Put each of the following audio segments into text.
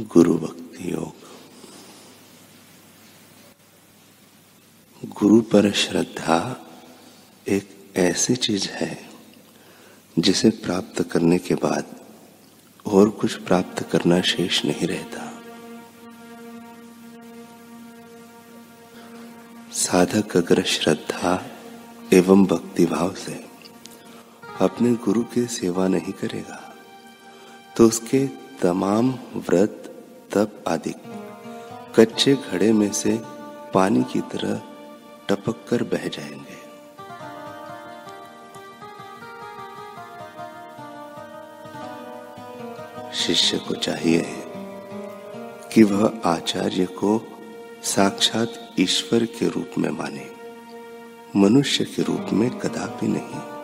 गुरु भक्ति योग। गुरु पर श्रद्धा एक ऐसी चीज़ है, जिसे प्राप्त करने के बाद और कुछ प्राप्त करना शेष नहीं रहता। साधक अगर श्रद्धा एवं भक्ति भाव से अपने गुरु की सेवा नहीं करेगा तो उसके तमाम व्रत तप आदि कच्चे घड़े में से पानी की तरह टपक कर बह जाएँगे। शिष्य को चाहिए कि वह आचार्य को साक्षात ईश्वर के रूप में माने, मनुष्य के रूप में कदापि नहीं।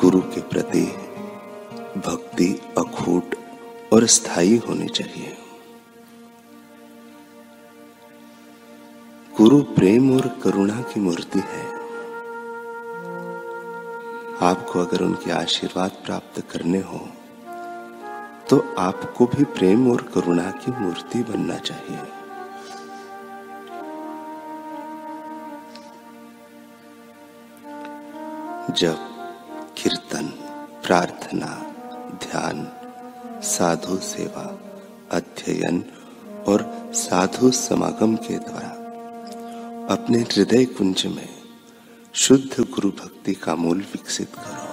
गुरु के प्रति भक्ति अखूट और स्थायी होनी चाहिए। गुरु प्रेम और करुणा की मूर्ति है। आपको अगर उनके आशीर्वाद प्राप्त करने हो तो आपको भी प्रेम और करुणा की मूर्ति बनना चाहिए। जब कीर्तन, प्रार्थना, ध्यान, साधु सेवा, अध्ययन और साधु समागम के द्वारा अपने हृदय कुंज में शुद्ध गुरु भक्ति का मूल विकसित करो।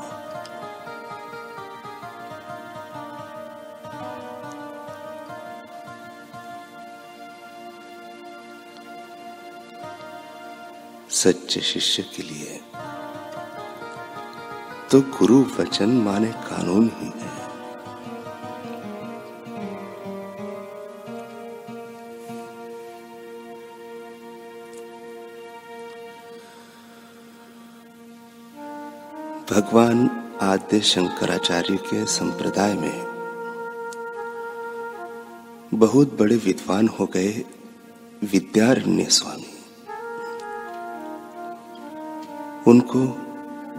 सच्चे शिष्य के लिए तो गुरु वचन माने कानून ही है। भगवान आद्य शंकराचार्य के संप्रदाय में बहुत बड़े विद्वान हो गए विद्यारण्य स्वामी। उनको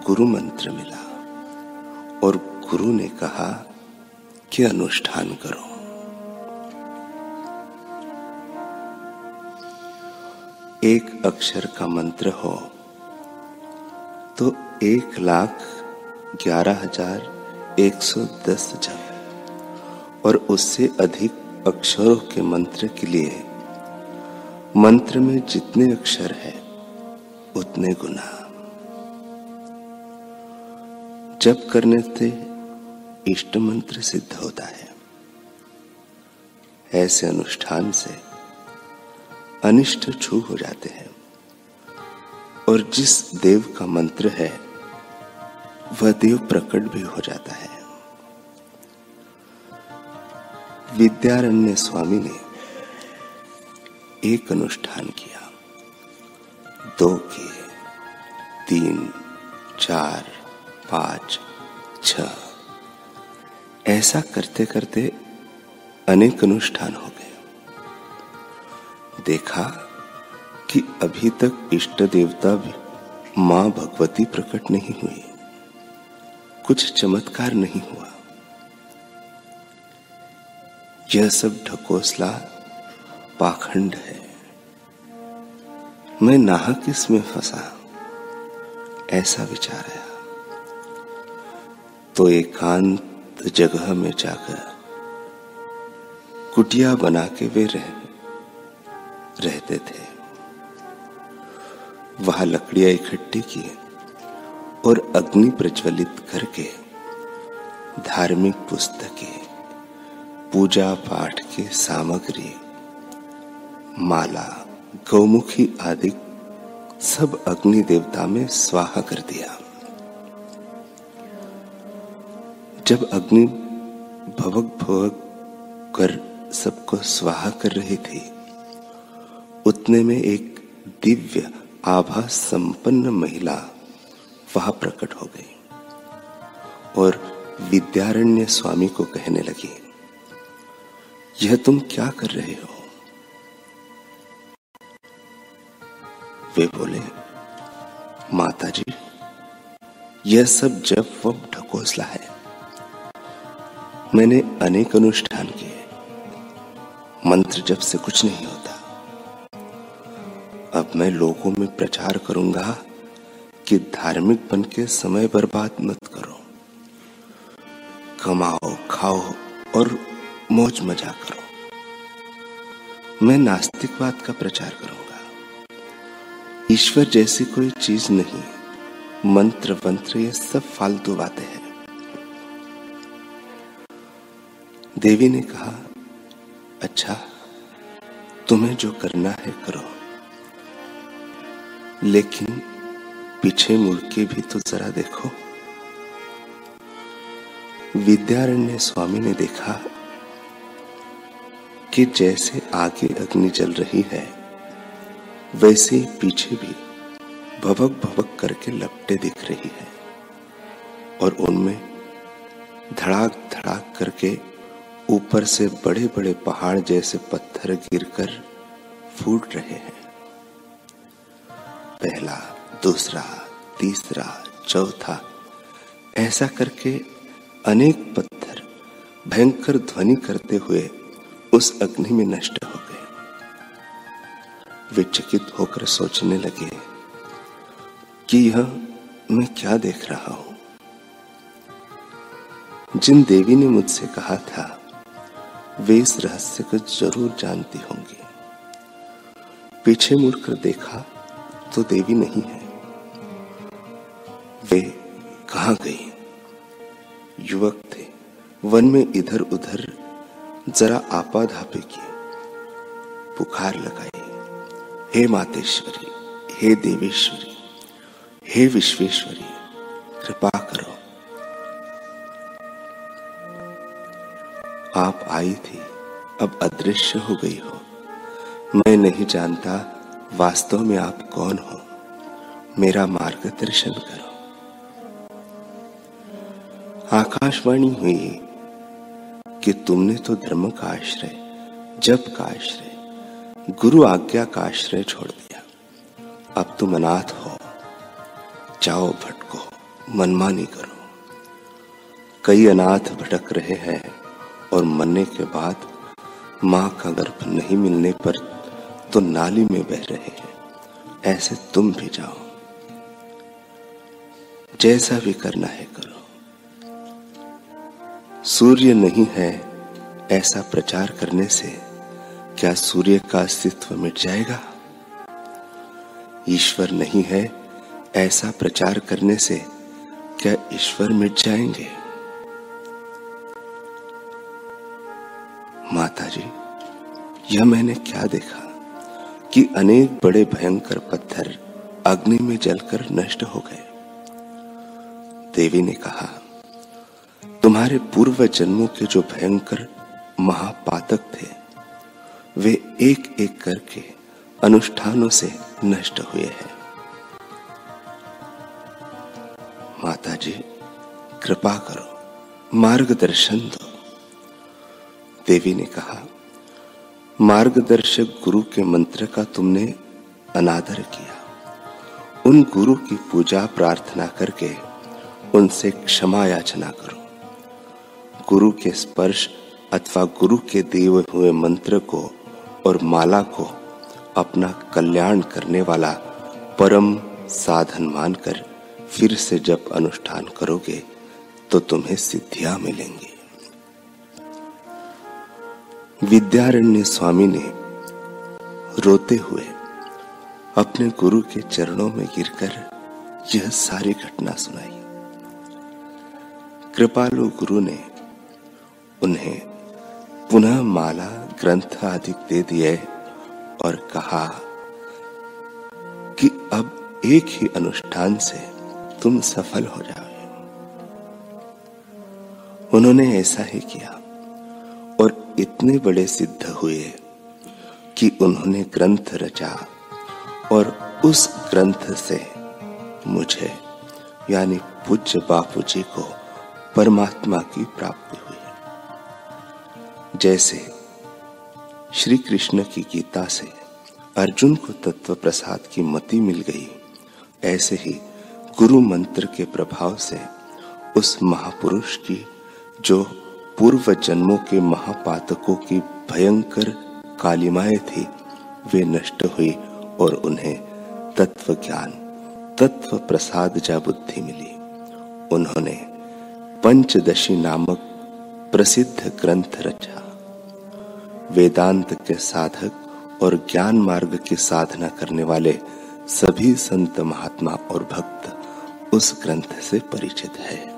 गुरु मंत्र मिला और गुरु ने कहा, कि अनुष्ठान करो। एक अक्षर का मंत्र हो तो एक लाख ग्यारह हज़ार एक सौ दस जप, और उससे अधिक अक्षरों के मंत्र के लिए मंत्र में जितने अक्षर है, उतने गुना। जप करने से इष्ट मंत्र सिद्ध होता है। ऐसे अनुष्ठान से अनिष्ट छू हो जाते हैं। और जिस देव का मंत्र है, वह देव प्रकट भी हो जाता है। विद्यारण्य स्वामी ने एक अनुष्ठान किया। दो किए, तीन, चार पाँच, छ। ऐसा करते करते अनेक अनुष्ठान हो गए। देखा कि अभी तक इष्ट देवता भी माँ भगवती प्रकट नहीं हुई। कुछ चमत्कार नहीं हुआ। यह सब ढकोसला पाखंड है। मैं नाहक इसमें फंसा। ऐसा विचार है तो एकांत जगह में जाकर कुटिया बना के वे रह, रहते थे। वहाँ लकड़ियाँ इकट्ठी की और अग्नि प्रज्वलित करके धार्मिक पुस्तकें पूजा पाठ के सामग्री माला गौमुखी आदि सब अग्नि देवता में स्वाहा कर दिया। जब अग्नि भवक भवक कर सबको स्वाहा कर रही थी, उतने में एक दिव्य, आभा संपन्न महिला वहाँ प्रकट हो गई और विद्यारण्य स्वामी को कहने लगी, यह तुम क्या कर रहे हो? वे बोले माता जी यह सब जब वह ढकोसला है मैंने अनेक अनुष्ठान किए। मंत्र जब से कुछ नहीं होता, अब मैं लोगों में प्रचार करूँगा कि धार्मिक बन के समय बर्बाद मत करो। कमाओ, खाओ और मौज मज़ा करो। मैं नास्तिकवाद का प्रचार करूँगा। ईश्वर जैसी कोई चीज़ नहीं मंत्र वंत्र ये सब फालतू बातें हैं। देवी ने कहा अच्छा तुम्हें जो करना है करो। लेकिन पीछे मुड़ के भी तो जरा देखो। विद्यारण्य स्वामी ने देखा कि जैसे आगे अग्नि जल रही है, वैसे पीछे भी भवक भवक करके लपटे दिख रही है और उनमें धड़ाक धड़ाक करके ऊपर से बड़े बड़े पहाड़ जैसे पत्थर गिरकर फूट रहे हैं। पहला, दूसरा, तीसरा, चौथा, ऐसा करके अनेक पत्थर भयंकर ध्वनि करते हुए उस अग्नि में नष्ट हो गए। वे चकित होकर सोचने लगे कि यह मैं क्या देख रहा हूँ। जिन देवी ने मुझसे कहा था वे इस रहस्य को ज़रूर जानती होंगी। पीछे मुड़कर देखा तो देवी नहीं है। वे कहा गई? युवक थे। वन में इधर उधर जरा आपा धापे की पुकार लगाई। हे मातेश्वरी, हे देवेश्वरी, हे विश्वेश्वरी, कृपा करो। आप आई थी, अब अदृश्य हो गई हो। मैं नहीं जानता वास्तव में आप कौन हो। मेरा मार्गदर्शन करो। आकाशवाणी हुई कि तुमने तो धर्म का आश्रय, जप का आश्रय, गुरु आज्ञा का आश्रय छोड़ दिया। अब तुम अनाथ हो। जाओ भटको, मनमानी करो। कई अनाथ भटक रहे हैं और मरने के बाद माँ का गर्भ नहीं मिलने पर तो नाली में बह रहे हैं। ऐसे तुम भी जाओ। जैसा भी करना है करो। सूर्य नहीं है ऐसा प्रचार करने से क्या सूर्य का अस्तित्व मिट जाएगा? ईश्वर नहीं है ऐसा प्रचार करने से क्या ईश्वर मिट जाएँगे? यह मैंने क्या देखा कि अनेक बड़े भयंकर पत्थर अग्नि में जलकर नष्ट हो गए। देवी ने कहा, तुम्हारे पूर्व जन्मों के जो भयंकर महापातक थे, वे एक एक करके अनुष्ठानों से नष्ट हुए हैं। माता जी कृपा करो, मार्गदर्शन दो। देवी ने कहा मार्गदर्शक गुरु के मंत्र का तुमने अनादर किया। उन गुरु की पूजा प्रार्थना करके उनसे क्षमा याचना करो। गुरु के स्पर्श अथवा गुरु के दिए हुए मंत्र को और माला को अपना कल्याण करने वाला परम साधन मानकर फिर से जब अनुष्ठान करोगे तो तुम्हें सिद्धियाँ मिलेंगी। विद्यारण्य स्वामी ने रोते हुए अपने गुरु के चरणों में गिरकर यह सारी घटना सुनाई। कृपालु गुरु ने उन्हें पुनः माला, ग्रंथ आदि दे दिए और कहा कि अब एक ही अनुष्ठान से तुम सफल हो जाओगे। उन्होंने ऐसा ही किया। इतने बड़े सिद्ध हुए कि उन्होंने ग्रंथ रचा और उस ग्रंथ से मुझे, यानी पूज्य बापू जी को परमात्मा की प्राप्ति हुई। जैसे श्री कृष्ण की गीता से अर्जुन को तत्व प्रसाद की मति मिल गई, ऐसे ही गुरु मंत्र के प्रभाव से उस महापुरुष की जो पूर्व जन्मों के महापातकों की भयंकर कालिमाएँ थी। वे नष्ट हुई और उन्हें तत्व ज्ञान तत्व प्रसाद जा बुद्धि मिली। उन्होंने पंचदशी नामक प्रसिद्ध ग्रंथ रचा। वेदांत के साधक और ज्ञान मार्ग की साधना करने वाले सभी संत महात्मा और भक्त उस ग्रंथ से परिचित है।